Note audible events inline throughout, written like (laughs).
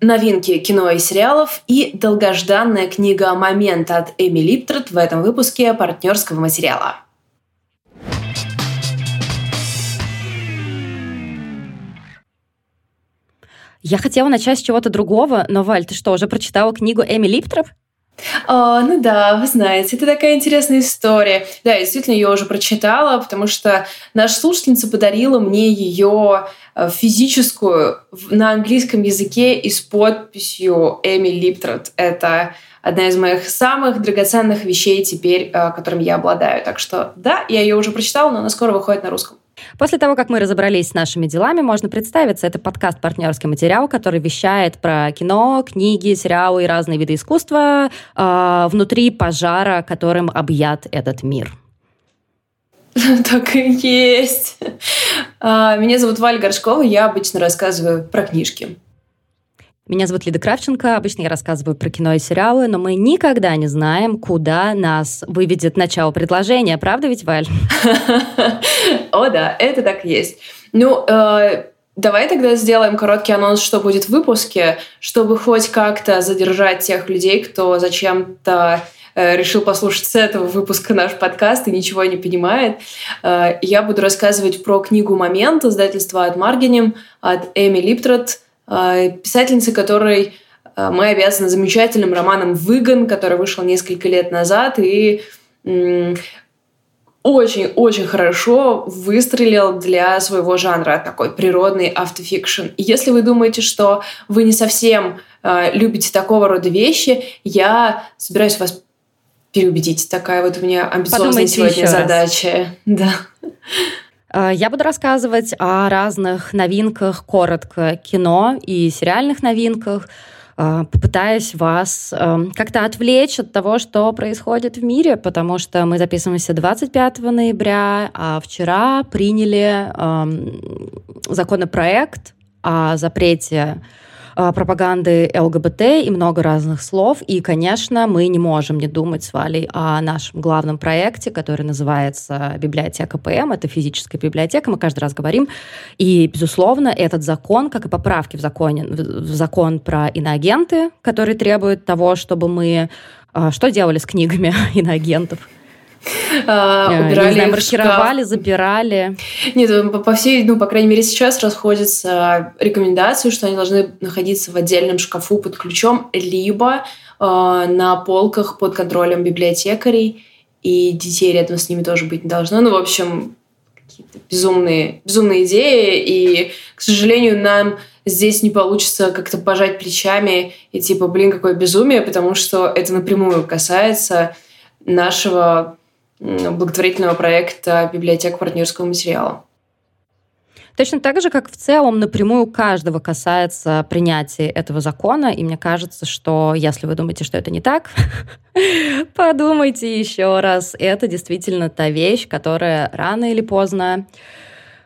новинки кино и сериалов и долгожданная книга «Момент» от Эми Липтрот в этом выпуске партнерского материала. Я хотела начать с чего-то другого, но, Валь, ты что, уже прочитала книгу Эми Липтроп? О, ну да, вы знаете, это такая интересная история. Да, я действительно ее уже прочитала, потому что наша слушательница подарила мне ее э, физическую на английском языке и с подписью Эми Липтрот. Это одна из моих самых драгоценных вещей теперь, э, которым я обладаю. Так что да, я ее уже прочитала, но она скоро выходит на русском. После того, как мы разобрались с нашими делами, можно представиться. Это подкаст «Партнерский материал», который вещает про кино, книги, сериалы и разные виды искусства э, внутри пожара, которым объят этот мир. (laughs) Так и есть. А, меня зовут Валя Горшкова, я обычно рассказываю про книжки. Меня зовут Лида Кравченко. Обычно я рассказываю про кино и сериалы, но мы никогда не знаем, куда нас выведет начало предложения. Правда ведь, Валь? (laughs) О, да, это так и есть. Ну, э, давай тогда сделаем короткий анонс, что будет в выпуске, чтобы хоть как-то задержать тех людей, кто зачем-то э, решил послушать с этого выпуска наш подкаст и ничего не понимает. Э, я буду рассказывать про книгу «Момент» издательства от Маргинем, от Эми Липтрот – писательницы, которой а, мы обязаны замечательным романом «Выгон», который вышел несколько лет назад и очень-очень хорошо выстрелил для своего жанра, такой природный автофикшн. И если вы думаете, что вы не совсем э, любите такого рода вещи, я собираюсь вас переубедить. Такая вот у меня амбициозная Подумайте сегодня задача. Раз. (laughs) Да. Э, я буду рассказывать о разных новинках, коротко, кино и сериальных новинках, э, попытаясь вас эм, как-то отвлечь от того, что происходит в мире, потому что мы записываемся 25 ноября, а вчера приняли эм, законопроект о запрете пропаганды ЛГБТ и много разных слов. И, конечно, мы не можем не думать с Валей о нашем главном проекте, который называется «Библиотека ПМ». Это физическая библиотека, мы каждый раз говорим. И, безусловно, этот закон, как и поправки в, законе, в закон про иноагенты, который требует того, чтобы мы... А, что делали с книгами (laughs) иноагентов? А, убирали не знаю, маркировали, запирали. Нет, по, по всей, ну, по крайней мере, сейчас расходятся рекомендации, что они должны находиться в отдельном шкафу под ключом, либо э, на полках под контролем библиотекарей, и детей рядом с ними тоже быть не должно. Ну, в общем, какие-то безумные, безумные идеи, и, к сожалению, нам здесь не получится как-то пожать плечами и типа, блин, какое безумие, потому что это напрямую касается нашего благотворительного проекта «Библиотека партнерского материала». Точно так же, как в целом напрямую каждого касается принятия этого закона, и мне кажется, что если вы думаете, что это не так, (laughs) подумайте еще раз. Это действительно та вещь, которая рано или поздно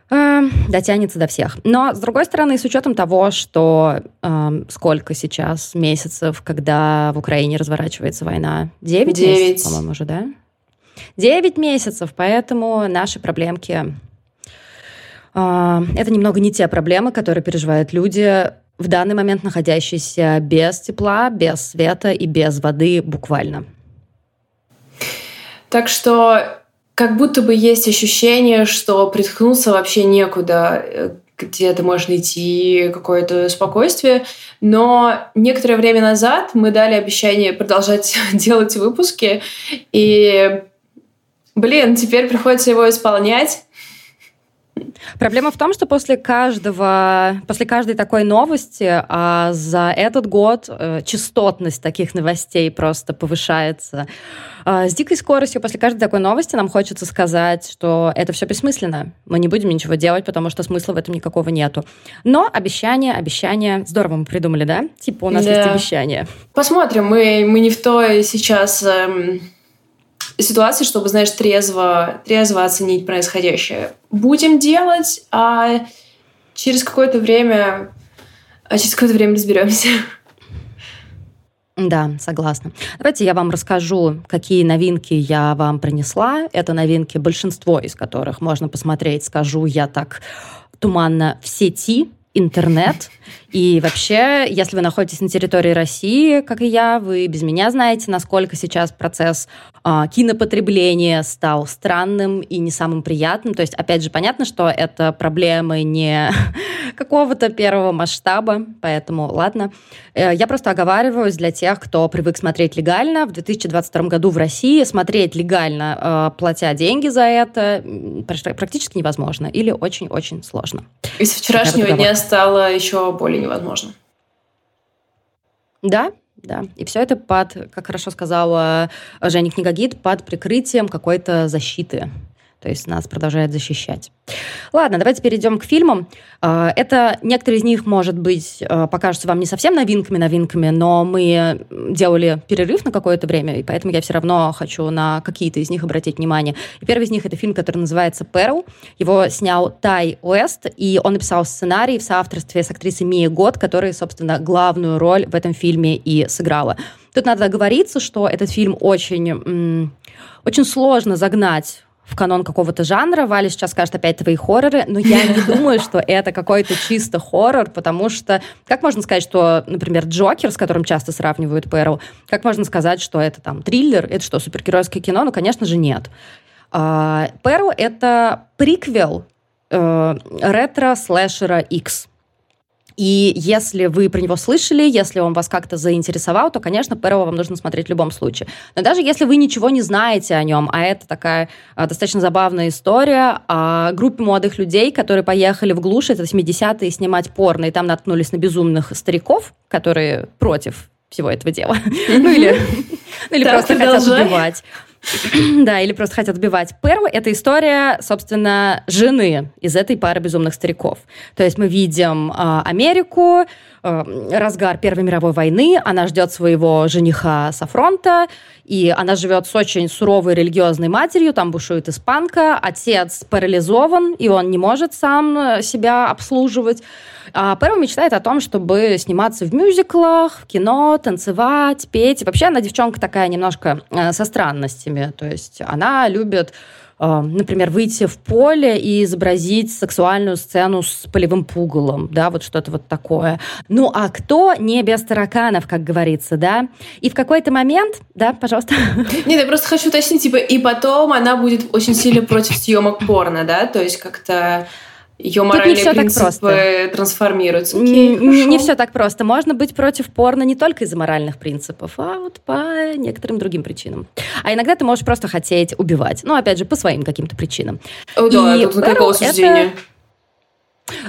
э, дотянется до всех. Но, с другой стороны, с учетом того, что э, сколько сейчас месяцев, когда в Украине разворачивается война? Девять месяцев, по-моему, уже, да? 9 месяцев, поэтому наши проблемки а, это немного не те проблемы, которые переживают люди в данный момент находящиеся без тепла, без света и без воды буквально. Так что как будто бы есть ощущение, что приткнуться вообще некуда, где-то можно найти какое-то спокойствие. Но некоторое время назад мы дали обещание продолжать (laughs) делать выпуски, и Блин, теперь приходится его исполнять. Проблема в том, что после каждого, после каждой такой новости а за этот год э, частотность таких новостей просто повышается э, с дикой скоростью. После каждой такой новости нам хочется сказать, что это все бессмысленно. Мы не будем ничего делать, потому что смысла в этом никакого нету. Но обещание, обещание, здорово мы придумали, да? Типа у нас да. есть обещание. Посмотрим, мы, мы не в той сейчас... Эм ситуации, чтобы, знаешь, трезво, трезво оценить происходящее. Будем делать, а через какое-то время, а через какое-то время разберемся. Да, согласна. Давайте я вам расскажу, какие новинки я вам принесла. Это новинки, большинство из которых можно посмотреть, скажу я так туманно, в сети, интернет. И вообще, если вы находитесь на территории России, как и я, вы без меня знаете, насколько сейчас процесс э, кинопотребления стал странным и не самым приятным. То есть, опять же, понятно, что это проблемы не (laughs) какого-то первого масштаба, поэтому ладно. Э, я просто оговариваюсь для тех, кто привык смотреть легально. В 2022 году в России смотреть легально, э, платя деньги за это, практически невозможно или очень-очень сложно. И с вчерашнего дня стало еще более невозможно. Да, да. И все это под, как хорошо сказала Женя Книгогид, под прикрытием какой-то защиты то есть нас продолжает защищать. Ладно, давайте перейдем к фильмам. А, это некоторые из них, может быть, а, покажутся вам не совсем новинками-новинками, но мы делали перерыв на какое-то время, и поэтому я все равно хочу на какие-то из них обратить внимание. И первый из них это фильм, который называется «Перл». Его снял Тай Уэст, и он написал сценарий в соавторстве с актрисой Мия Год, которая, собственно, главную роль в этом фильме и сыграла. Тут надо оговориться, что этот фильм очень, очень сложно загнать в канон какого-то жанра. Валя сейчас скажет опять твои хорроры, но я не (laughs) думаю, что это какой-то чисто хоррор, потому что как можно сказать, что, например, Джокер, с которым часто сравнивают Перл, как можно сказать, что это там триллер, это что, супергеройское кино? Ну, конечно же, нет. А, Перл — это приквел э, ретро-слэшера X. И если вы про него слышали, если он вас как-то заинтересовал, то, конечно, Перова вам нужно смотреть в любом случае. Но даже если вы ничего не знаете о нем, а это такая а, достаточно забавная история о группе молодых людей, которые поехали в глушь, это 80-е, снимать порно, и там наткнулись на безумных стариков, которые против всего этого дела. (laughs) Ну или ну, просто хотят убивать. (clears throat) да, или просто хотят убивать. Перл — это история, собственно, жены из этой пары безумных стариков. То есть мы видим э, Америку, э, разгар Первой мировой войны, она ждет своего жениха со фронта, и она живет с очень суровой религиозной матерью, там бушует испанка, отец парализован, и он не может сам себя обслуживать. А Перл мечтает о том, чтобы сниматься в мюзиклах, в кино, танцевать, петь. И вообще она девчонка такая немножко э, со странностями. То есть она любит э, например, выйти в поле и изобразить сексуальную сцену с полевым пугалом, да, вот что-то вот такое. Ну, а кто не без тараканов, как говорится, да? И в какой-то момент, да, пожалуйста. (laughs) Нет, я просто хочу уточнить, типа, и потом она будет очень сильно против съемок порно, да, то есть как-то ее моральные Тут не все принципы так просто. трансформируются. Окей, не, не все так просто. Можно быть против порно не только из-за моральных принципов, а вот по некоторым другим причинам. А иногда ты можешь просто хотеть убивать. Ну, опять же, по своим каким-то причинам. О, да, И тут какого суждения? Это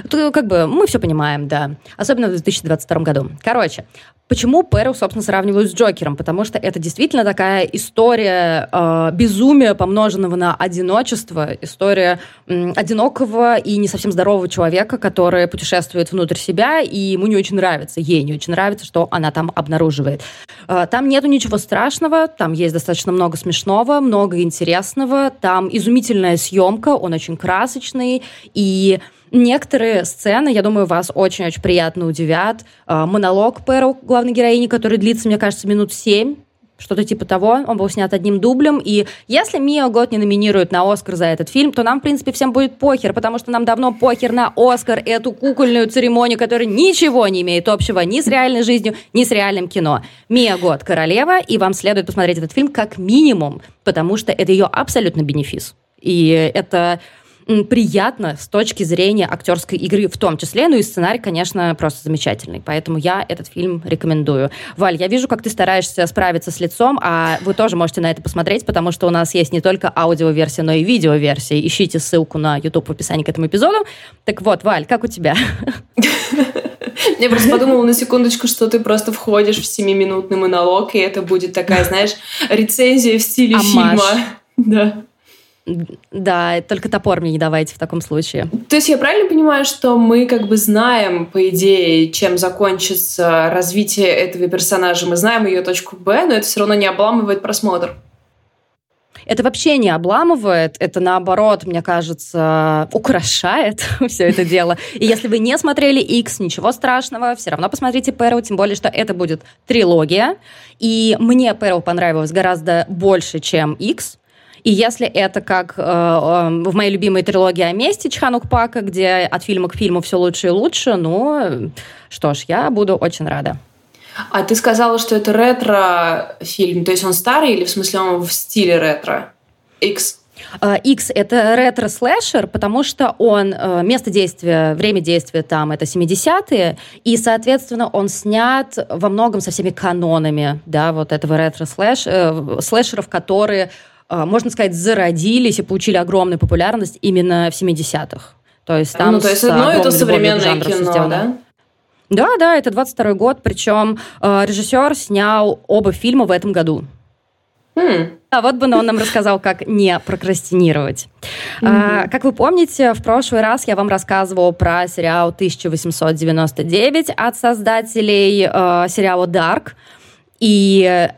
то, как бы мы все понимаем, да. Особенно в 2022 году. Короче, почему Перл, собственно, сравнивают с Джокером? Потому что это действительно такая история э, безумия, помноженного на одиночество, история э, одинокого и не совсем здорового человека, который путешествует внутрь себя, и ему не очень нравится, ей не очень нравится, что она там обнаруживает. Э, там нету ничего страшного, там есть достаточно много смешного, много интересного, там изумительная съемка, он очень красочный, и Некоторые сцены, я думаю, вас очень-очень приятно удивят. А, монолог Перл, главной героини, который длится, мне кажется, минут семь, что-то типа того. Он был снят одним дублем. И если Мио Год не номинирует на Оскар за этот фильм, то нам, в принципе, всем будет похер, потому что нам давно похер на Оскар, эту кукольную церемонию, которая ничего не имеет общего ни с реальной жизнью, ни с реальным кино. Мия Год королева, и вам следует посмотреть этот фильм как минимум, потому что это ее абсолютно бенефис. И это приятно с точки зрения актерской игры в том числе. Ну и сценарий, конечно, просто замечательный. Поэтому я этот фильм рекомендую. Валь, я вижу, как ты стараешься справиться с лицом, а вы тоже можете на это посмотреть, потому что у нас есть не только аудиоверсия, но и видеоверсия. Ищите ссылку на YouTube в описании к этому эпизоду. Так вот, Валь, как у тебя? (laughs) Я просто подумала на секундочку, что ты просто входишь в семиминутный монолог, и это будет такая, знаешь, рецензия в стиле фильма. (laughs) Да. Да, только топор мне не давайте в таком случае. То есть я правильно понимаю, что мы как бы знаем, по идее, чем закончится развитие этого персонажа, мы знаем ее точку Б, но это все равно не обламывает просмотр. Это вообще не обламывает, это наоборот, мне кажется, украшает (laughs) все это дело. И если вы не смотрели X, ничего страшного, все равно посмотрите Перл, тем более, что это будет трилогия. И мне Перл понравилось гораздо больше, чем X. И если это как э, э, в моей любимой трилогии о месте Чханук Пака, где от фильма к фильму все лучше и лучше, ну, что ж, я буду очень рада. А ты сказала, что это ретро-фильм, то есть он старый или в смысле он в стиле ретро? X X — это ретро-слэшер, потому что он, э, место действия, время действия там — это 70-е, и, соответственно, он снят во многом со всеми канонами, да, вот этого ретро-слэшеров, которые, э, можно сказать, зародились и получили огромную популярность именно в 70-х. То есть там ну, то есть одно это современное кино, да? Да, да, это 22 год, причем э, режиссер снял оба фильма в этом году. Hmm. А вот бы он нам рассказал, как не прокрастинировать. Mm-hmm. А, как вы помните, в прошлый раз я вам рассказывала про сериал 1899 от создателей э, сериала Dark. И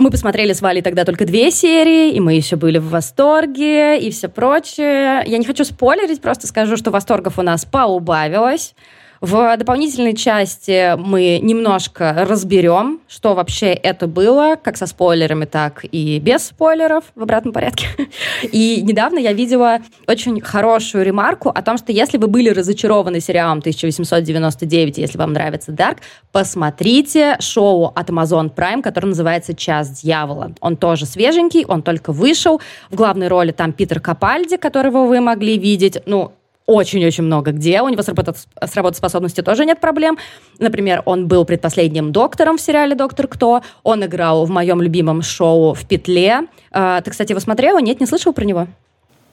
мы посмотрели с Валей тогда только две серии, и мы еще были в восторге и все прочее. Я не хочу спойлерить, просто скажу, что восторгов у нас поубавилось. В дополнительной части мы немножко разберем, что вообще это было, как со спойлерами, так и без спойлеров в обратном порядке. (laughs) И недавно я видела очень хорошую ремарку о том, что если вы были разочарованы сериалом 1899, если вам нравится Dark, посмотрите шоу от Amazon Prime, которое называется «Час дьявола». Он тоже свеженький, он только вышел. В главной роли там Питер Капальди, которого вы могли видеть. Ну, очень-очень много где. У него с, работ... с работоспособностью тоже нет проблем. Например, он был предпоследним доктором в сериале «Доктор Кто». Он играл в моем любимом шоу «В петле». А, ты, кстати, его смотрела? Нет, не слышал про него?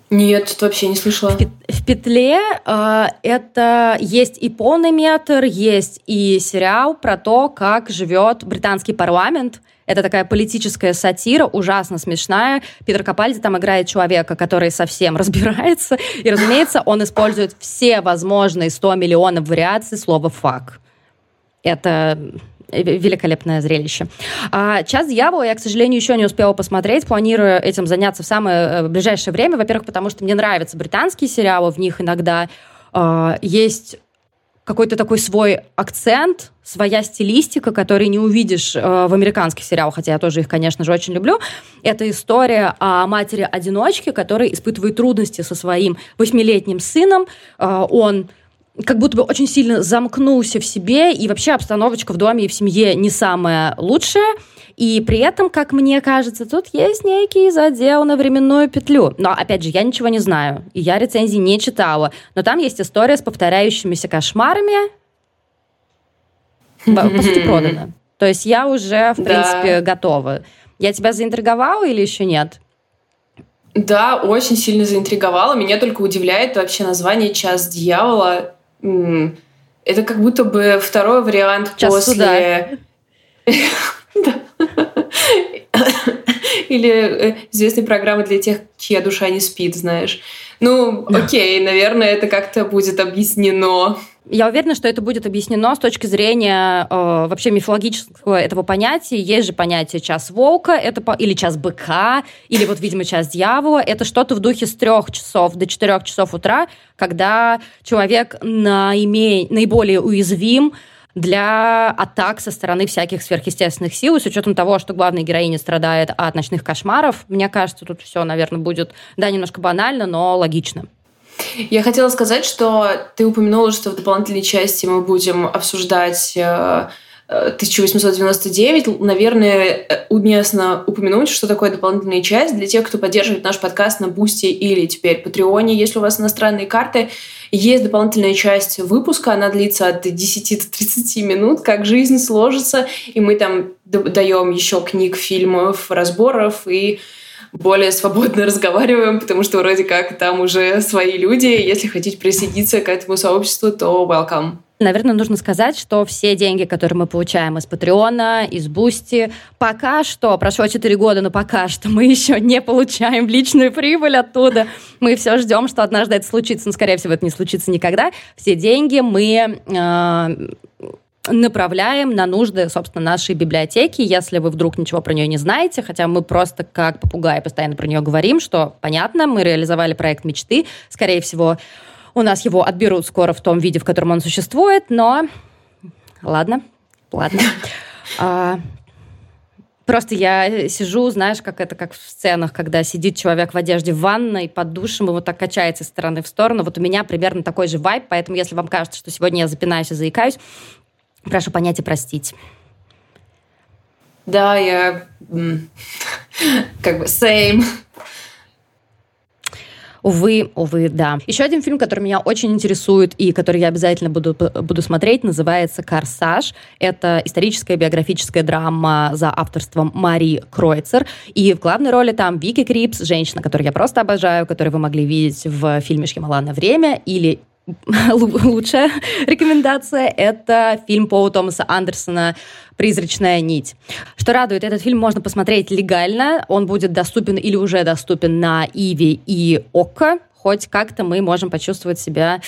Нет, вообще не слышала. В, в петле э, это есть и полный метр, есть и сериал про то, как живет британский парламент. Это такая политическая сатира, ужасно смешная. Питер Капальди там играет человека, который совсем (laughs) разбирается. И, разумеется, он использует все возможные 100 миллионов вариаций слова «фак». Это великолепное зрелище. А «Час дьявола» я, к сожалению, еще не успела посмотреть. Планирую этим заняться в самое э, ближайшее время. Во-первых, потому что мне нравятся британские сериалы. В них иногда э, есть какой-то такой свой акцент, своя стилистика, который не увидишь э, в американских сериалах, хотя я тоже их, конечно же, очень люблю. Это история о матери-одиночке, которая испытывает трудности со своим восьмилетним сыном. Э, он как будто бы очень сильно замкнулся в себе, и вообще обстановочка в доме и в семье не самая лучшая. И при этом, как мне кажется, тут есть некий задел на временную петлю. Но, опять же, я ничего не знаю, и я рецензии не читала. Но там есть история с повторяющимися кошмарами. По сути, продана. То есть я уже, в принципе, готова. Я тебя заинтриговала или еще нет? Да, очень сильно заинтриговала. Меня только удивляет вообще название «Час дьявола». Это как будто бы второй вариант Час после... (laughs) Или э, известной программы для тех, чья душа не спит, знаешь. Ну, окей, наверное, это как-то будет объяснено. Я уверена, что это будет объяснено с точки зрения э, вообще мифологического этого понятия. Есть же понятие час волка, это по, или час быка, или вот, видимо, час дьявола. Это что-то в духе с трех часов до четырех часов утра, когда человек наиме, наиболее уязвим для атак со стороны всяких сверхъестественных сил. И с учетом того, что главная героиня страдает от ночных кошмаров, мне кажется, тут все, наверное, будет, да, немножко банально, но логично. Я хотела сказать, что ты упомянула, что в дополнительной части мы будем обсуждать 1899. Э, Наверное, уместно упомянуть, что такое дополнительная часть для тех, кто поддерживает наш подкаст на Бусти или теперь Патреоне. Если у вас иностранные карты, есть дополнительная часть выпуска, она длится от 10 до 30 минут, как жизнь сложится, и мы там даем еще книг, фильмов, разборов и более свободно разговариваем, потому что вроде как там уже свои люди. Если хотите присоединиться к этому сообществу, то welcome. Наверное, нужно сказать, что все деньги, которые мы получаем из Патреона, из Бусти, пока что, прошло 4 года, но пока что мы (laughs) еще не получаем личную прибыль оттуда. Мы все ждем, что однажды это случится, но, скорее всего, это не случится никогда. Все деньги мы э, направляем на нужды, собственно, нашей библиотеки, если вы вдруг ничего про нее не знаете, хотя мы просто как попугаи постоянно про нее говорим, что понятно, мы реализовали проект мечты, скорее всего, у нас его отберут скоро в том виде, в котором он существует, но ладно, ладно. (laughs) А, Просто я сижу, знаешь, как это как в сценах, когда сидит человек в одежде в ванной под душем и вот так качается из стороны в сторону. Вот у меня примерно такой же вайб, поэтому если вам кажется, что сегодня я запинаюсь и заикаюсь, прошу понять и простить. Да, я как бы same. Увы, увы, да. Еще один фильм, который меня очень интересует и который я обязательно буду, буду смотреть, называется «Корсаж». Это историческая биографическая драма за авторством Мари Кройцер. И в главной роли там Вики Крипс, женщина, которую я просто обожаю, которую вы могли видеть в фильме «Шьямалана. Время» или (laughs) лучшая рекомендация — это фильм Пола Томаса Андерсона «Призрачная нить». Что радует, этот фильм можно посмотреть легально. Он будет доступен или уже доступен на Иви и Окко. Хоть как-то мы можем почувствовать себя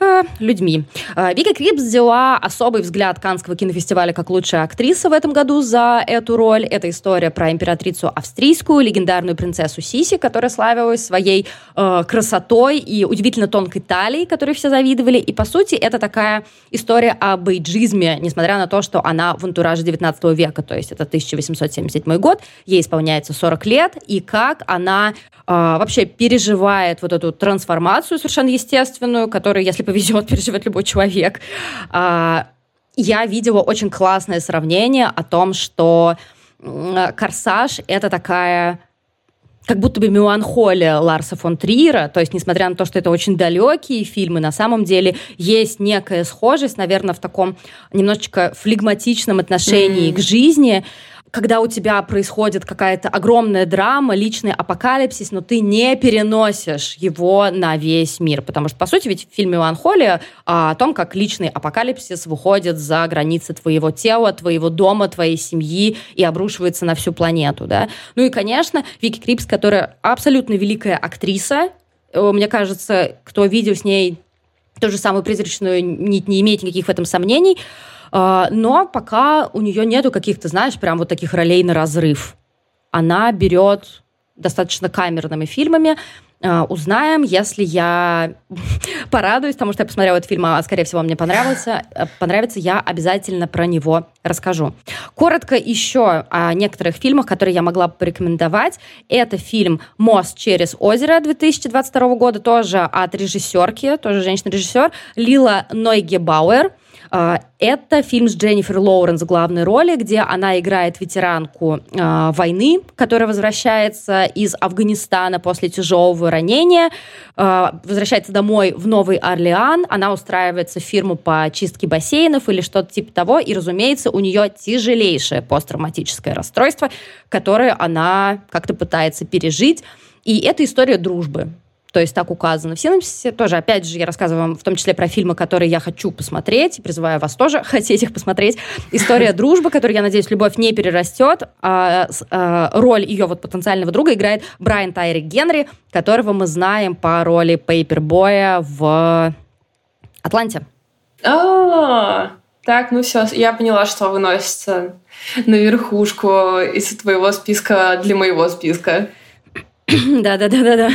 э, людьми. Э, Вика Крипс взяла особый взгляд Канского кинофестиваля как лучшая актриса в этом году за эту роль. Это история про императрицу австрийскую, легендарную принцессу Сиси, которая славилась своей э, красотой и удивительно тонкой талией, которой все завидовали. И, по сути, это такая история об эйджизме, несмотря на то, что она в антураже 19 века, то есть это 1877 год, ей исполняется 40 лет, и как она э, вообще переживает вот эту трансформацию совершенно естественную, которую, если повезет, (laughs) переживет любой человек. А, я видела очень классное сравнение о том, что «Корсаж» — это такая как будто бы меланхолия Ларса фон Триера, то есть, несмотря на то, что это очень далекие фильмы, на самом деле есть некая схожесть, наверное, в таком немножечко флегматичном отношении mm-hmm. к жизни, когда у тебя происходит какая-то огромная драма, личный апокалипсис, но ты не переносишь его на весь мир. Потому что, по сути, ведь в фильме «Меланхолия» о том, как личный апокалипсис выходит за границы твоего тела, твоего дома, твоей семьи и обрушивается на всю планету. Да? Ну и, конечно, Вики Крипс, которая абсолютно великая актриса, э, мне кажется, кто видел с ней ту же самую призрачную нить, не имеет никаких в этом сомнений. А, но пока у нее нету каких-то, знаешь, прям вот таких ролей на разрыв. Она берет достаточно камерными фильмами, а, узнаем, если я (laughs) порадуюсь, потому что я посмотрела этот фильм, а, скорее всего, мне понравился, э, понравится, я обязательно про него расскажу. Коротко еще о некоторых фильмах, которые я могла бы порекомендовать. Это фильм «Мост через озеро» 2022 года, тоже от режиссерки, тоже женщина-режиссер, Лила Нойгебауэр. А, это фильм с Дженнифер Лоуренс в главной роли, где она играет ветеранку э, войны, которая возвращается из Афганистана после тяжелого ранения, э, возвращается домой в Новый Орлеан, она устраивается в фирму по чистке бассейнов или что-то типа того, и, разумеется, у нее тяжелейшее посттравматическое расстройство, которое она как-то пытается пережить. И это история дружбы. То есть так указано в синопсисе. Тоже, опять же, я рассказываю вам в том числе про фильмы, которые я хочу посмотреть, и призываю вас тоже (laughs) хотеть их посмотреть. История (laughs) дружбы, которую, я надеюсь, любовь не перерастет. А, а, роль ее вот потенциального друга играет Брайан Тайри Генри, которого мы знаем по роли Пейпербоя в «Атланте». А, так, ну все, я поняла, что выносится на верхушку из твоего списка для моего списка. Да, да, да, да, да.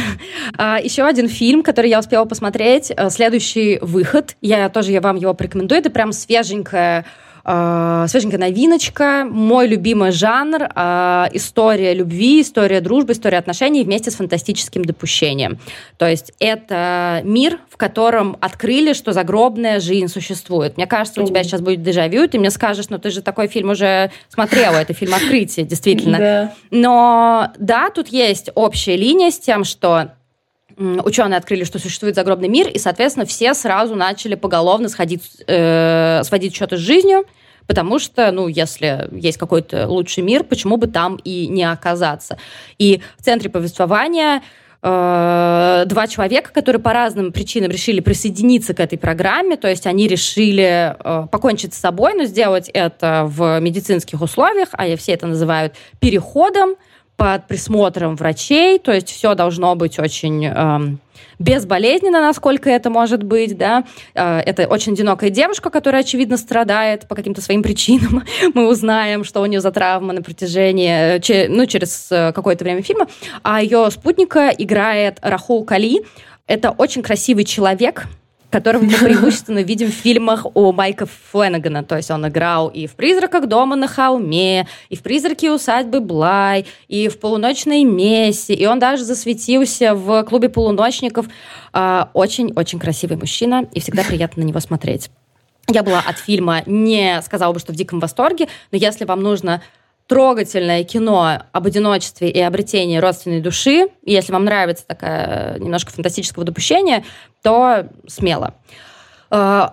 А, еще один фильм, который я успела посмотреть. Э, следующий выход. Я тоже я вам его порекомендую. Это прям свеженькая э, свеженькая новиночка, мой любимый жанр, э, история любви, история дружбы, история отношений вместе с фантастическим допущением. То есть это мир, в котором открыли, что загробная жизнь существует. Мне кажется, у тебя сейчас будет дежавю, ты мне скажешь, ну ты же такой фильм уже смотрела, это фильм «Открытие», (laughs) действительно. Да. Но да, тут есть общая линия с тем, что ученые открыли, что существует загробный мир, и, соответственно, все сразу начали поголовно сходить, э, сводить счеты с жизнью, потому что, ну, если есть какой-то лучший мир, почему бы там и не оказаться? И в центре повествования э, два человека, которые по разным причинам решили присоединиться к этой программе, то есть они решили э, покончить с собой, но сделать это в медицинских условиях, а все это называют переходом, под присмотром врачей, то есть все должно быть очень эм, безболезненно, насколько это может быть, да. Э, это очень одинокая девушка, которая, очевидно, страдает по каким-то своим причинам. (laughs) Мы узнаем, что у нее за травма на протяжении, э, ну, через э, какое-то время фильма. А ее спутника играет Рахул Кали. Это очень красивый человек, которого мы преимущественно видим в фильмах у Майка Фленнегана. То есть он играл и в «Призраках дома на холме», и в «Призраке усадьбы Блай», и в «Полуночной мессе», и он даже засветился в клубе полуночников. А, очень-очень красивый мужчина, и всегда приятно на него смотреть. Я была от фильма не сказала бы, что в диком восторге, но если вам нужно трогательное кино об одиночестве и обретении родственной души. если вам нравится такая немножко фантастического допущения, то смело. Э,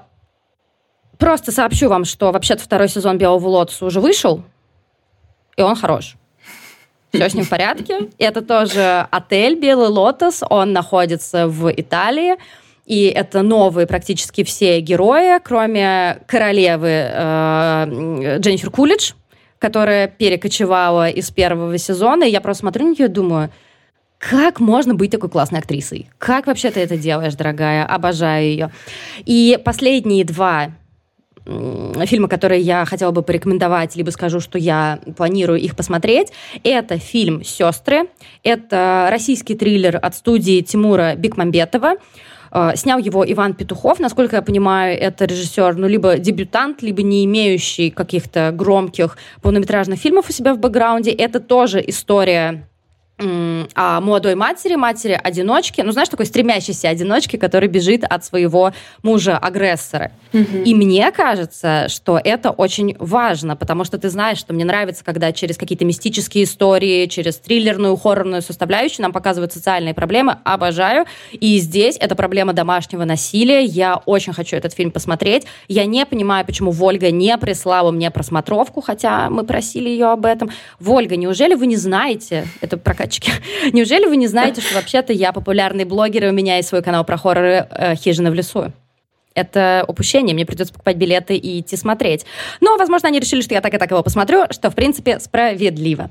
просто сообщу вам, что вообще-то второй сезон «Белого лотоса» уже вышел, и он хорош. Все с ним в порядке. Это тоже отель «Белый лотос». Он находится в Италии. И это новые практически все герои, кроме королевы э, Дженнифер Кулидж, которая перекочевала из первого сезона, и я просто смотрю на нее и думаю, как можно быть такой классной актрисой? Как вообще ты это делаешь, дорогая? Обожаю ее. И последние два фильмы, которые я хотела бы порекомендовать, либо скажу, что я планирую их посмотреть. Это фильм «Сестры». Это российский триллер от студии Тимура Бекмамбетова. Э, снял его Иван Петухов. Насколько я понимаю, это режиссер, ну, либо дебютант, либо не имеющий каких-то громких полнометражных фильмов у себя в бэкграунде. Это тоже история о молодой матери, матери-одиночки, ну, знаешь, такой стремящейся одиночки, который бежит от своего мужа-агрессора. Mm-hmm. И мне кажется, что это очень важно, потому что ты знаешь, что мне нравится, когда через какие-то мистические истории, через триллерную, хоррорную составляющую нам показывают социальные проблемы. Обожаю. И здесь это проблема домашнего насилия. Я очень хочу этот фильм посмотреть. Я не понимаю, почему Вольга не прислала мне просмотровку, хотя мы просили ее об этом. Вольга, неужели вы не знаете, это прокат прокатчики. (laughs) Неужели вы не знаете, что вообще-то я популярный блогер, и у меня есть свой канал про хорроры э, «Хижина в лесу»? это упущение, мне придется покупать билеты и идти смотреть. Но, возможно, они решили, что я так и так его посмотрю, что, в принципе, справедливо.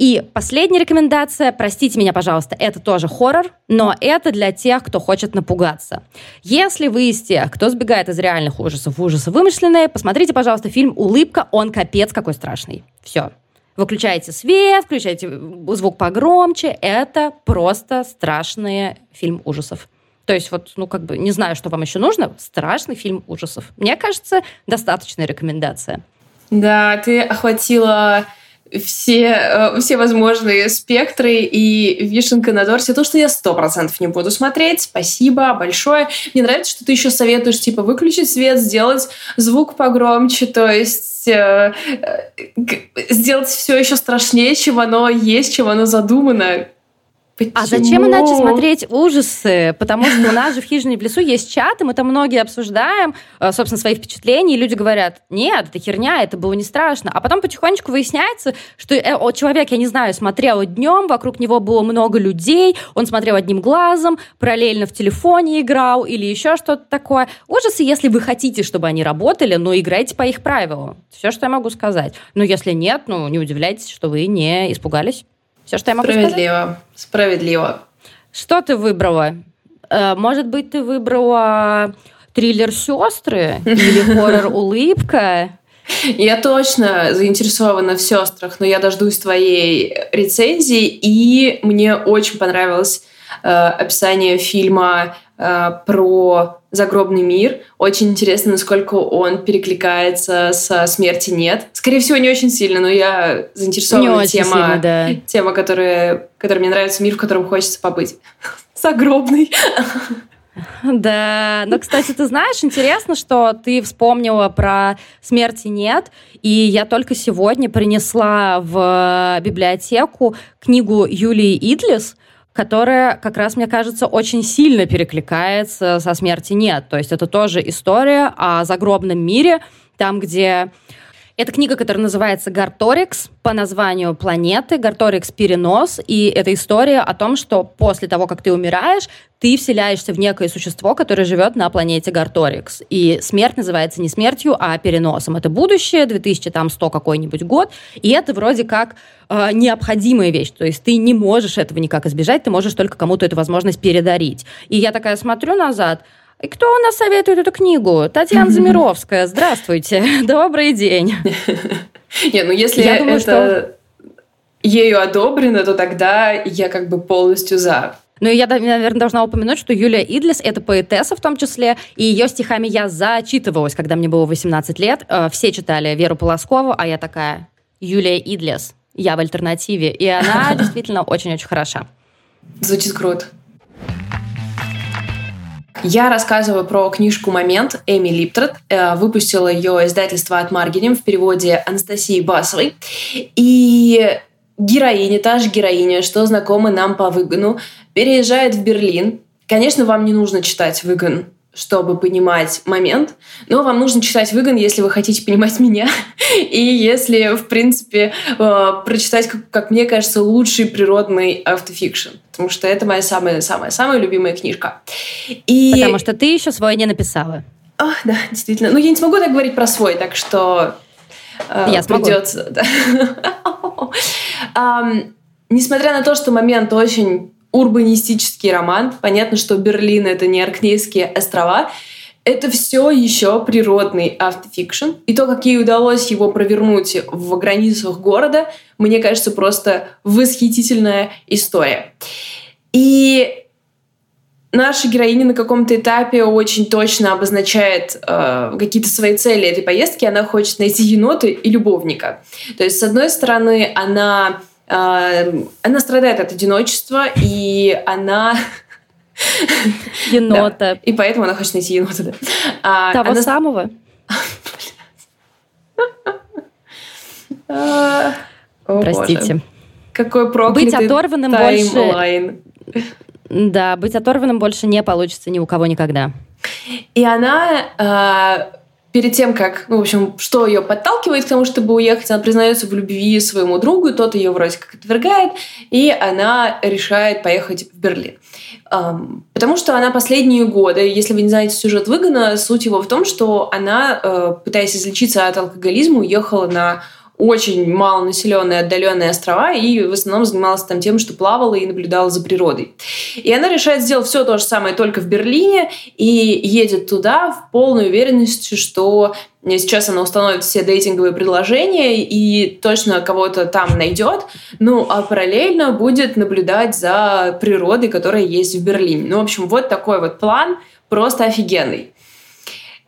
И последняя рекомендация, простите меня, пожалуйста, это тоже хоррор, но это для тех, кто хочет напугаться. Если вы из тех, кто сбегает из реальных ужасов в ужасы вымышленные, посмотрите, пожалуйста, фильм «Улыбка», он капец какой страшный. Все, Выключаете свет, включаете звук погромче. Это просто страшный фильм ужасов. То есть вот, ну, как бы, не знаю, что вам еще нужно. Страшный фильм ужасов. Мне кажется, достаточная рекомендация. Да, ты охватила все, э, все возможные спектры и вишенка на торте. То, что я сто процентов не буду смотреть. Спасибо большое. Мне нравится, что ты еще советуешь, типа, выключить свет, сделать звук погромче, то есть э, э, сделать все еще страшнее, чем оно есть, чем оно задумано. Почему? А зачем иначе смотреть ужасы? Потому что у нас же в «Хижине в лесу» есть чат, и мы там многие обсуждаем, э, собственно, свои впечатления, и люди говорят, нет, это херня, это было не страшно. А потом потихонечку выясняется, что э, человек, я не знаю, смотрел днем, вокруг него было много людей, он смотрел одним глазом, параллельно в телефоне играл или еще что-то такое. Ужасы, если вы хотите, чтобы они работали, ну, играйте по их правилам. Все, что я могу сказать. Но если нет, ну, не удивляйтесь, что вы не испугались. Все, что я могу Справедливо. сказать? Справедливо. Что ты выбрала? Э, может быть, ты выбрала триллер «Сестры» или (laughs) хоррор «Улыбка»? Я точно заинтересована в сестрах, но я дождусь твоей рецензии, и мне очень понравилось э, описание фильма э, про загробный мир. Очень интересно, насколько он перекликается со смерти нет. Скорее всего, не очень сильно, но я заинтересована не тема, сильно, да. тема, которая, которая мне нравится, мир, в котором хочется побыть. (laughs) Загробный. (laughs) Да, но, кстати, ты знаешь, интересно, что ты вспомнила про смерти нет, и я только сегодня принесла в библиотеку книгу Юлии Идлис, которая, как раз, мне кажется, очень сильно перекликается со «Смерти нет». То есть это тоже история о загробном мире, там, где это книга, которая называется «Гарторикс» по названию планеты, «Гарторикс перенос», и это история о том, что после того, как ты умираешь, ты вселяешься в некое существо, которое живет на планете Гарторикс. И смерть называется не смертью, а переносом. Это будущее, 2100 какой-нибудь год, и это вроде как э, необходимая вещь. То есть ты не можешь этого никак избежать, ты можешь только кому-то эту возможность передарить. И я такая смотрю назад, и кто у нас советует эту книгу? Татьяна (laughs) Замировская. Здравствуйте. (laughs) Добрый день. (laughs) Не, ну если это ею одобрено, то тогда я как бы полностью за. Ну и я, наверное, должна упомянуть, что Юлия Идлис — это поэтесса в том числе, и ее стихами я зачитывалась, когда мне было 18 лет. Э, все читали Веру Полоскову, а я такая, Юлия Идлис, я в альтернативе. И она действительно очень-очень хороша. Звучит круто. Я рассказываю про книжку «Момент» Эми Липтрот. Э, выпустила ее издательство от Маргинем в переводе Анастасии Басовой. И героиня, та же героиня, что знакома нам по выгону, переезжает в Берлин. Конечно, вам не нужно читать выгон чтобы понимать момент, но вам нужно читать выгон, если вы хотите понимать меня, (laughs) и если, в принципе, э, прочитать, как, как мне кажется, лучший природный автофикшн, потому что это моя самая-самая-самая любимая книжка. И... Потому что ты еще свой не написала. Ах, да, действительно. Ну, я не смогу так говорить про свой, так что э, я придется... Да. (laughs) um, несмотря на то, что момент очень урбанистический роман. Понятно, что Берлин — это не Аркнейские острова. Это все еще природный автофикшн. И то, как ей удалось его провернуть в границах города, мне кажется, просто восхитительная история. И наша героиня на каком-то этапе очень точно обозначает э, какие-то свои цели этой поездки. Она хочет найти енота и любовника. То есть, с одной стороны, она она страдает от одиночества, и она... Енота. Да. И поэтому она хочет найти енота. Да. А, Того она... самого? А, Простите. Какой проклятый Быть оторванным больше... Да, быть оторванным больше не получится ни у кого никогда. И она перед тем, как, ну, в общем, что ее подталкивает к тому, чтобы уехать, она признается в любви своему другу, тот ее вроде как отвергает, и она решает поехать в Берлин. Потому что она последние годы, если вы не знаете сюжет Выгона, суть его в том, что она, э, пытаясь излечиться от алкоголизма, уехала на очень малонаселенные, отдаленные острова и в основном занималась там тем, что плавала и наблюдала за природой. И она решает сделать все то же самое только в Берлине и едет туда в полной уверенности, что сейчас она установит все дейтинговые предложения и точно кого-то там найдет, ну а параллельно будет наблюдать за природой, которая есть в Берлине. Ну, в общем, вот такой вот план, просто офигенный.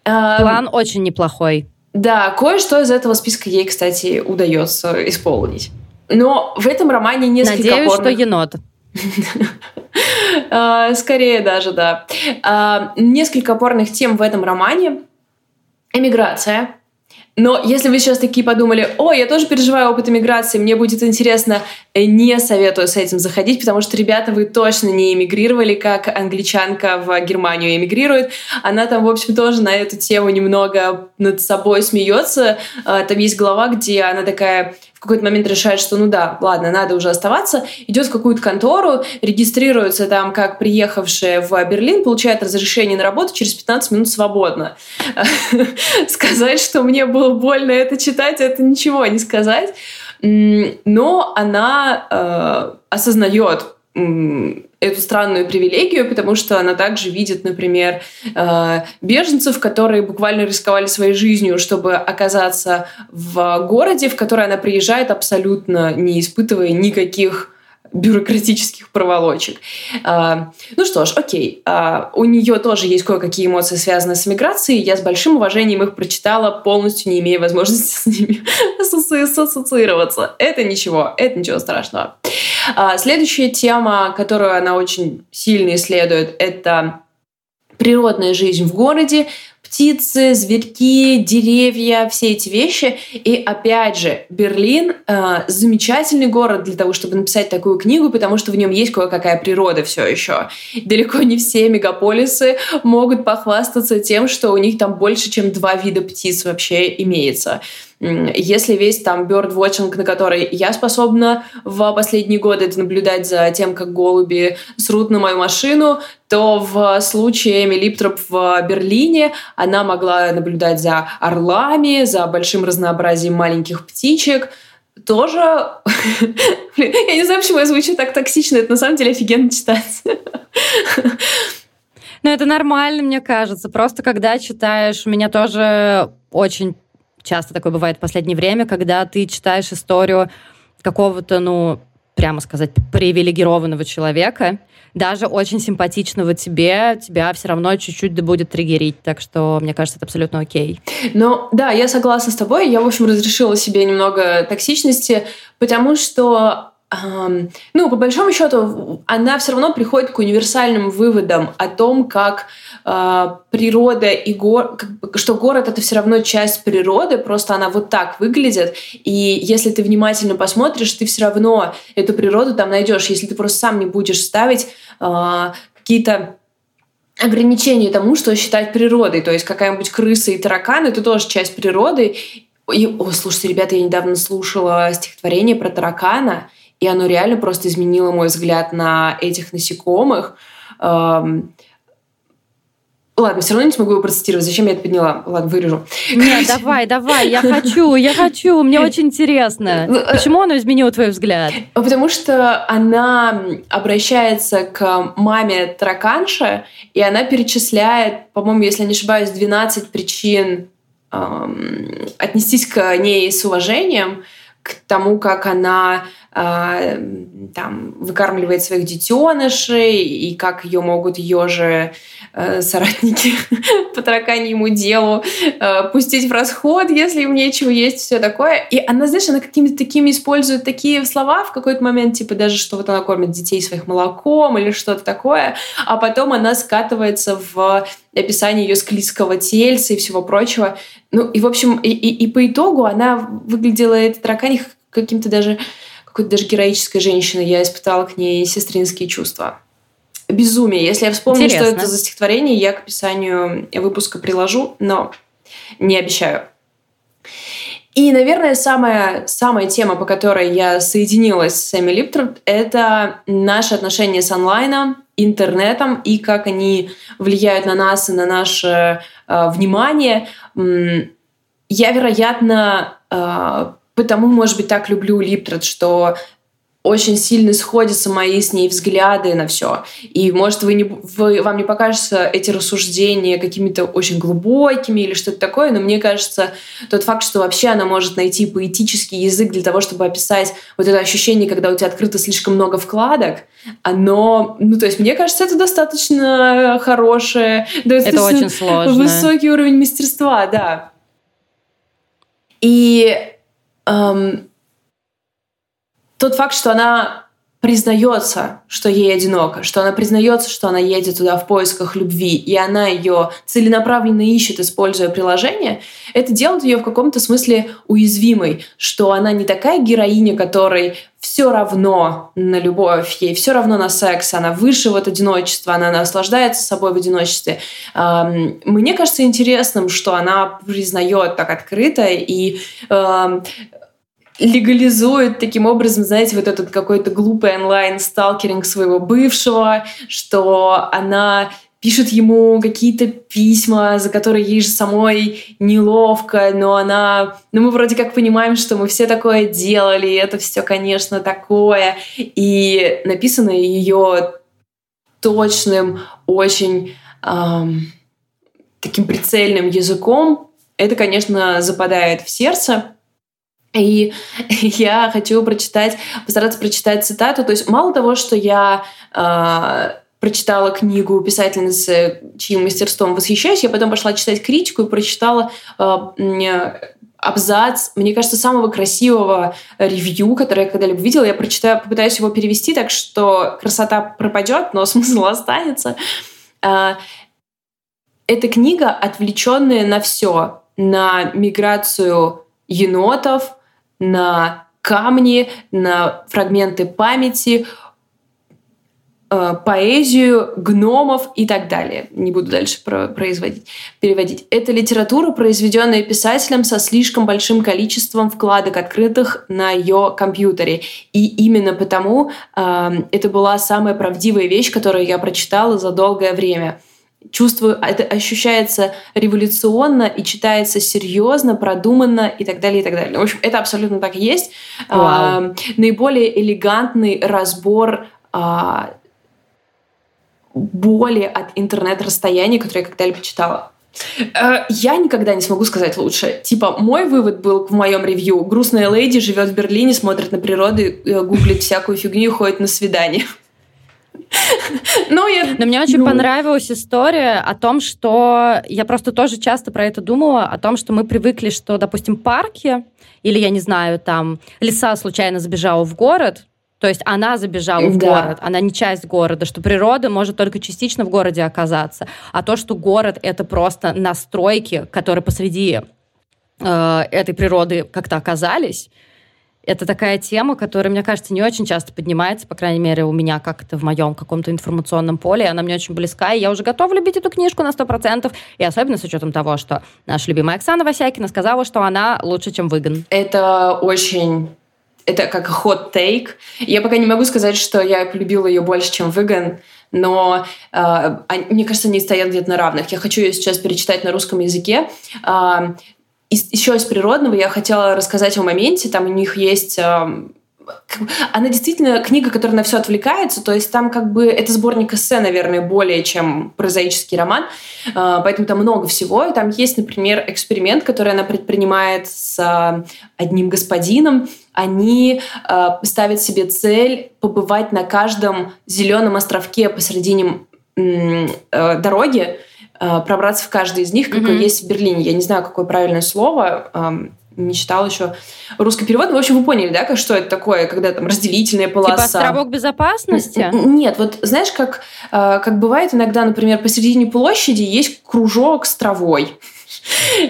Эм, план очень неплохой. Да, кое-что из этого списка ей, кстати, удается исполнить. Но в этом романе несколько Надеюсь, опорных... что енот. (laughs) А, скорее даже, да. А, несколько опорных тем в этом романе. Эмиграция, но если вы сейчас такие подумали, о, я тоже переживаю опыт иммиграции, мне будет интересно, э, не советую с этим заходить, потому что, ребята, вы точно не эмигрировали, как англичанка в Германию эмигрирует. Она там, в общем, тоже на эту тему немного над собой смеется. А, там есть глава, где она такая какой-то момент решает, что ну да, ладно, надо уже оставаться, идет в какую-то контору, регистрируется там как приехавшая в Берлин, получает разрешение на работу, через 15 минут свободно. (laughs) Сказать, что мне было больно это читать, это ничего не сказать. Но она э, осознает эту странную привилегию, потому что она также видит, например, э, беженцев, которые буквально рисковали своей жизнью, чтобы оказаться в городе, в который она приезжает абсолютно не испытывая никаких бюрократических проволочек. А, ну что ж, окей. А, у нее тоже есть кое-какие эмоции, связанные с миграцией. Я с большим уважением их прочитала, полностью не имея возможности с ними (laughs) ассоциироваться. Это ничего, это ничего страшного. А, следующая тема, которую она очень сильно исследует, это природная жизнь в городе, птицы, зверьки, деревья, все эти вещи. И опять же, Берлин э, замечательный город для того, чтобы написать такую книгу, потому что в нем есть кое-какая природа все еще. Далеко не все мегаполисы могут похвастаться тем, что у них там больше, чем два вида птиц вообще имеется. Если весь там birdwatching, на который я способна в последние годы это наблюдать за тем, как голуби срут на мою машину, то в случае Эми Липтроп в Берлине она могла наблюдать за орлами, за большим разнообразием маленьких птичек, тоже... (laughs) я не знаю, почему я звучу так токсично, это на самом деле офигенно читать. (laughs) Ну, это нормально, мне кажется. Просто когда читаешь, у меня тоже очень часто такое бывает в последнее время, когда ты читаешь историю какого-то, ну, прямо сказать, привилегированного человека, даже очень симпатичного тебе, тебя все равно чуть-чуть да будет триггерить. Так что, мне кажется, это абсолютно окей. Ну, да, я согласна с тобой. Я, в общем, разрешила себе немного токсичности, потому что ну, по большому счету, она все равно приходит к универсальным выводам о том, как э, природа и город, что город это все равно часть природы, просто она вот так выглядит. И если ты внимательно посмотришь, ты все равно эту природу там найдешь. Если ты просто сам не будешь ставить э, какие-то ограничения тому, что считать природой. То есть какая-нибудь крыса и таракан — это тоже часть природы. И, о, слушайте, ребята, я недавно слушала стихотворение про таракана, и оно реально просто изменило мой взгляд на этих насекомых. Ладно, все равно не смогу его процитировать. Зачем я это подняла? Ладно, вырежу. Нет, давай, давай, я (laughs) хочу, я хочу, мне очень интересно. Ну, э, Почему оно изменило твой взгляд? Потому что она обращается к маме тараканша, и она перечисляет, по-моему, если я не ошибаюсь, 12 причин эм, отнестись к ней с уважением, к тому, как она там выкармливает своих детенышей и как ее могут ее же э, соратники (laughs) по тараканьему делу э, пустить в расход, если им нечего есть, все такое. И она, знаешь, она какими-то такими использует такие слова в какой-то момент, типа даже, что вот она кормит детей своих молоком или что-то такое, а потом она скатывается в описание ее склизкого тельца и всего прочего. Ну, и, в общем, и, и, и по итогу она выглядела, эта таракань, каким-то даже какой-то даже героической женщиной. Я испытала к ней сестринские чувства. Безумие. Если я вспомню, Интересно. что это за стихотворение, я к описанию выпуска приложу, но не обещаю. И, наверное, самая, самая тема, по которой я соединилась с Сэмми Липтроп, это наши отношения с онлайном, интернетом и как они влияют на нас и на наше э, внимание. Я, вероятно, э, потому, может быть, так люблю Липтред, что очень сильно сходятся мои с ней взгляды на все. И, может, вы не, вы, вам не покажутся эти рассуждения какими-то очень глубокими или что-то такое, но мне кажется, тот факт, что вообще она может найти поэтический язык для того, чтобы описать вот это ощущение, когда у тебя открыто слишком много вкладок, оно, ну, то есть, мне кажется, это достаточно хорошее, это очень сложно. высокий уровень мастерства, да. И эм, тот факт, что она признается, что ей одиноко, что она признается, что она едет туда в поисках любви, и она ее целенаправленно ищет, используя приложение, это делает ее в каком-то смысле уязвимой, что она не такая героиня, которой все равно на любовь, ей все равно на секс, она выше вот одиночества, она наслаждается собой в одиночестве. Мне кажется интересным, что она признает так открыто и легализует таким образом, знаете, вот этот какой-то глупый онлайн-сталкеринг своего бывшего, что она пишет ему какие-то письма, за которые ей же самой неловко, но она... Ну, мы вроде как понимаем, что мы все такое делали, это все, конечно, такое. И написано ее точным, очень эм, таким прицельным языком. Это, конечно, западает в сердце. И (laughs) я хочу прочитать, постараться прочитать цитату. То есть мало того, что я э, прочитала книгу писательницы, чьим мастерством восхищаюсь, я потом пошла читать критику и прочитала э, абзац, мне кажется, самого красивого ревью, которое я когда-либо видела. Я прочитаю, попытаюсь его перевести так, что красота пропадет, но (laughs) смысл останется. Э, эта книга, отвлеченная на все, на миграцию енотов, на камни, на фрагменты памяти, э, поэзию, гномов и так далее. Не буду дальше производить, переводить. Это литература, произведенная писателем со слишком большим количеством вкладок, открытых на ее компьютере. И именно потому э, это была самая правдивая вещь, которую я прочитала за долгое время чувствую, это ощущается революционно и читается серьезно, продуманно и так далее, и так далее. В общем, это абсолютно так и есть. А, наиболее элегантный разбор а, боли от интернет-расстояния, который я когда-либо читала. Э, я никогда не смогу сказать лучше. Типа, мой вывод был в моем ревью. Грустная леди живет в Берлине, смотрит на природу, э, гуглит всякую фигню и ходит на свидание. (laughs) Ну, я... Но мне очень ну... понравилась история о том, что я просто тоже часто про это думала, о том, что мы привыкли, что, допустим, парки или, я не знаю, там, лиса случайно забежала в город, то есть она забежала в да. город, она не часть города, что природа может только частично в городе оказаться. А то, что город это просто настройки, которые посреди э, этой природы как-то оказались, это такая тема, которая, мне кажется, не очень часто поднимается, по крайней мере, у меня как-то в моем каком-то информационном поле. Она мне очень близка, и я уже готова любить эту книжку на 100%. И особенно с учетом того, что наша любимая Оксана Васякина сказала, что она лучше, чем выгон. Это очень это как take. Я пока не могу сказать, что я полюбила ее больше, чем выгон, но э, мне кажется, они стоят где-то на равных. Я хочу ее сейчас перечитать на русском языке. Э, из, еще из природного я хотела рассказать о моменте. Там у них есть э, она действительно книга, которая на все отвлекается, то есть там как бы это сборник эссе, наверное, более чем прозаический роман, а, поэтому там много всего. И там есть, например, эксперимент, который она предпринимает с а, одним господином. Они а, ставят себе цель побывать на каждом зеленом островке посередине дороги, пробраться в каждый из них, как mm-hmm. есть в Берлине. Я не знаю, какое правильное слово не читал еще русский перевод. в общем, вы поняли, да, как, что это такое, когда там разделительная полоса. Типа островок безопасности? Нет, вот знаешь, как, э, как бывает иногда, например, посередине площади есть кружок с травой.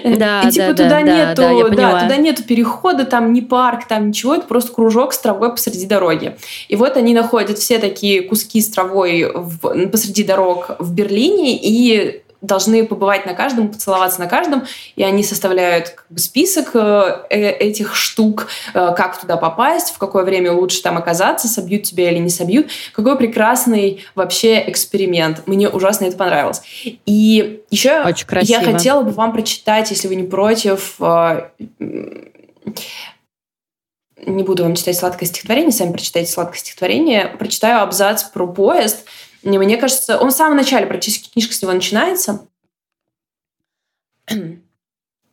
Да, и типа да, туда да, нету, да, да, туда нету перехода, там ни парк, там ничего, это просто кружок с травой посреди дороги. И вот они находят все такие куски с травой в, посреди дорог в Берлине и должны побывать на каждом, поцеловаться на каждом, и они составляют как бы, список э, э, этих штук, э, как туда попасть, в какое время лучше там оказаться, собьют тебя или не собьют. Какой прекрасный вообще эксперимент. Мне ужасно это понравилось. И еще я хотела бы вам прочитать, если вы не против, не буду вам читать сладкое стихотворение, сами прочитайте сладкое стихотворение, прочитаю абзац про поезд – мне кажется, он в самом начале, практически книжка с него начинается.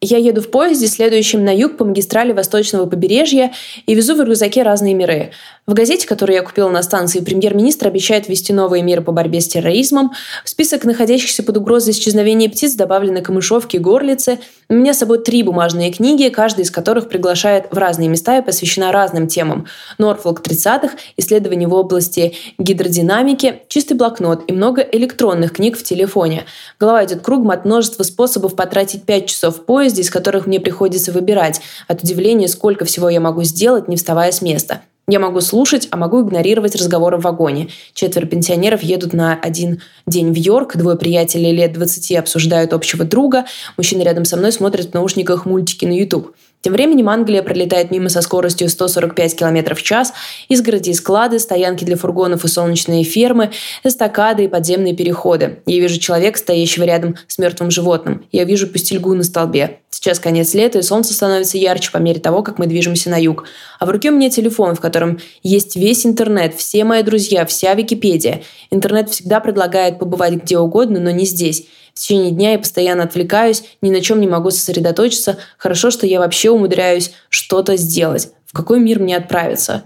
Я еду в поезде, следующем на юг по магистрали восточного побережья, и везу в рюкзаке разные миры. В газете, которую я купила на станции, премьер-министр обещает ввести новые меры по борьбе с терроризмом. В список находящихся под угрозой исчезновения птиц добавлены камышовки и горлицы. У меня с собой три бумажные книги, каждая из которых приглашает в разные места и посвящена разным темам. Норфолк 30-х, исследования в области гидродинамики, чистый блокнот и много электронных книг в телефоне. Голова идет кругом от множества способов потратить 5 часов в поезде, из которых мне приходится выбирать. От удивления, сколько всего я могу сделать, не вставая с места. Я могу слушать, а могу игнорировать разговоры в вагоне. Четверо пенсионеров едут на один день в Йорк, двое приятелей лет 20 обсуждают общего друга, мужчина рядом со мной смотрит в наушниках мультики на YouTube. Тем временем Англия пролетает мимо со скоростью 145 км в час, изгороди и склады, стоянки для фургонов и солнечные фермы, эстакады и подземные переходы. Я вижу человека, стоящего рядом с мертвым животным. Я вижу пустельгу на столбе. Сейчас конец лета, и солнце становится ярче по мере того, как мы движемся на юг. А в руке у меня телефон, в котором есть весь интернет, все мои друзья, вся Википедия. Интернет всегда предлагает побывать где угодно, но не здесь. В течение дня я постоянно отвлекаюсь, ни на чем не могу сосредоточиться. Хорошо, что я вообще умудряюсь что-то сделать. В какой мир мне отправиться?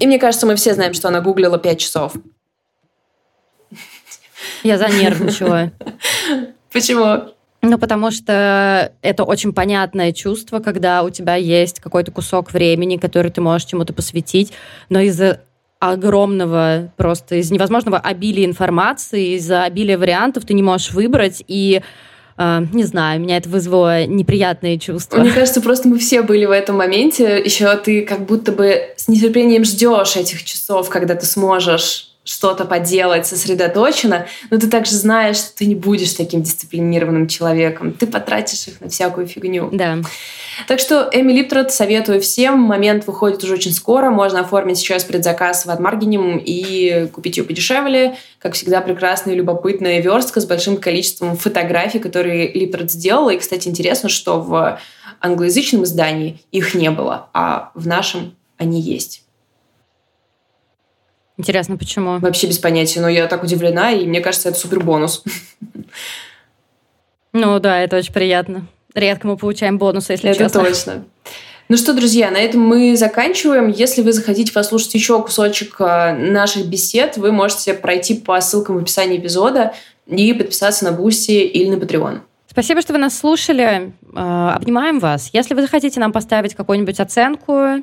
И мне кажется, мы все знаем, что она гуглила пять часов. Я занервничала. (laughs) Почему? Ну, потому что это очень понятное чувство, когда у тебя есть какой-то кусок времени, который ты можешь чему-то посвятить, но из-за огромного, просто из невозможного обилия информации, из-за обилия вариантов ты не можешь выбрать, и Uh, не знаю, меня это вызвало неприятные чувства. Мне кажется, просто мы все были в этом моменте. Еще ты как будто бы с нетерпением ждешь этих часов, когда ты сможешь что-то поделать сосредоточенно, но ты также знаешь, что ты не будешь таким дисциплинированным человеком. Ты потратишь их на всякую фигню. Да. Так что Эми Липтрот советую всем. Момент выходит уже очень скоро. Можно оформить сейчас предзаказ в Адмаргинем и купить ее подешевле. Как всегда, прекрасная и любопытная верстка с большим количеством фотографий, которые Липтрот сделала. И, кстати, интересно, что в англоязычном издании их не было, а в нашем они есть. Интересно, почему? Вообще без понятия, но я так удивлена, и мне кажется, это супер бонус. Ну да, это очень приятно. Редко мы получаем бонусы, если это честно. Это точно. Ну что, друзья, на этом мы заканчиваем. Если вы захотите послушать еще кусочек э, наших бесед, вы можете пройти по ссылкам в описании эпизода и подписаться на Бусти или на Patreon. Спасибо, что вы нас слушали. Э, обнимаем вас. Если вы захотите нам поставить какую-нибудь оценку,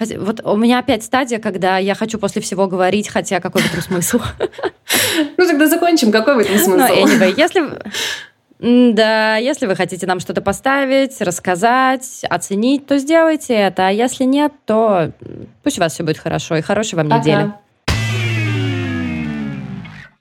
вот у меня опять стадия, когда я хочу после всего говорить, хотя какой в этом смысл? Ну тогда закончим. Какой в этом смысл? Ну, anyway, если... Да, если вы хотите нам что-то поставить, рассказать, оценить, то сделайте это. А если нет, то пусть у вас все будет хорошо. И хорошей вам Пока. недели.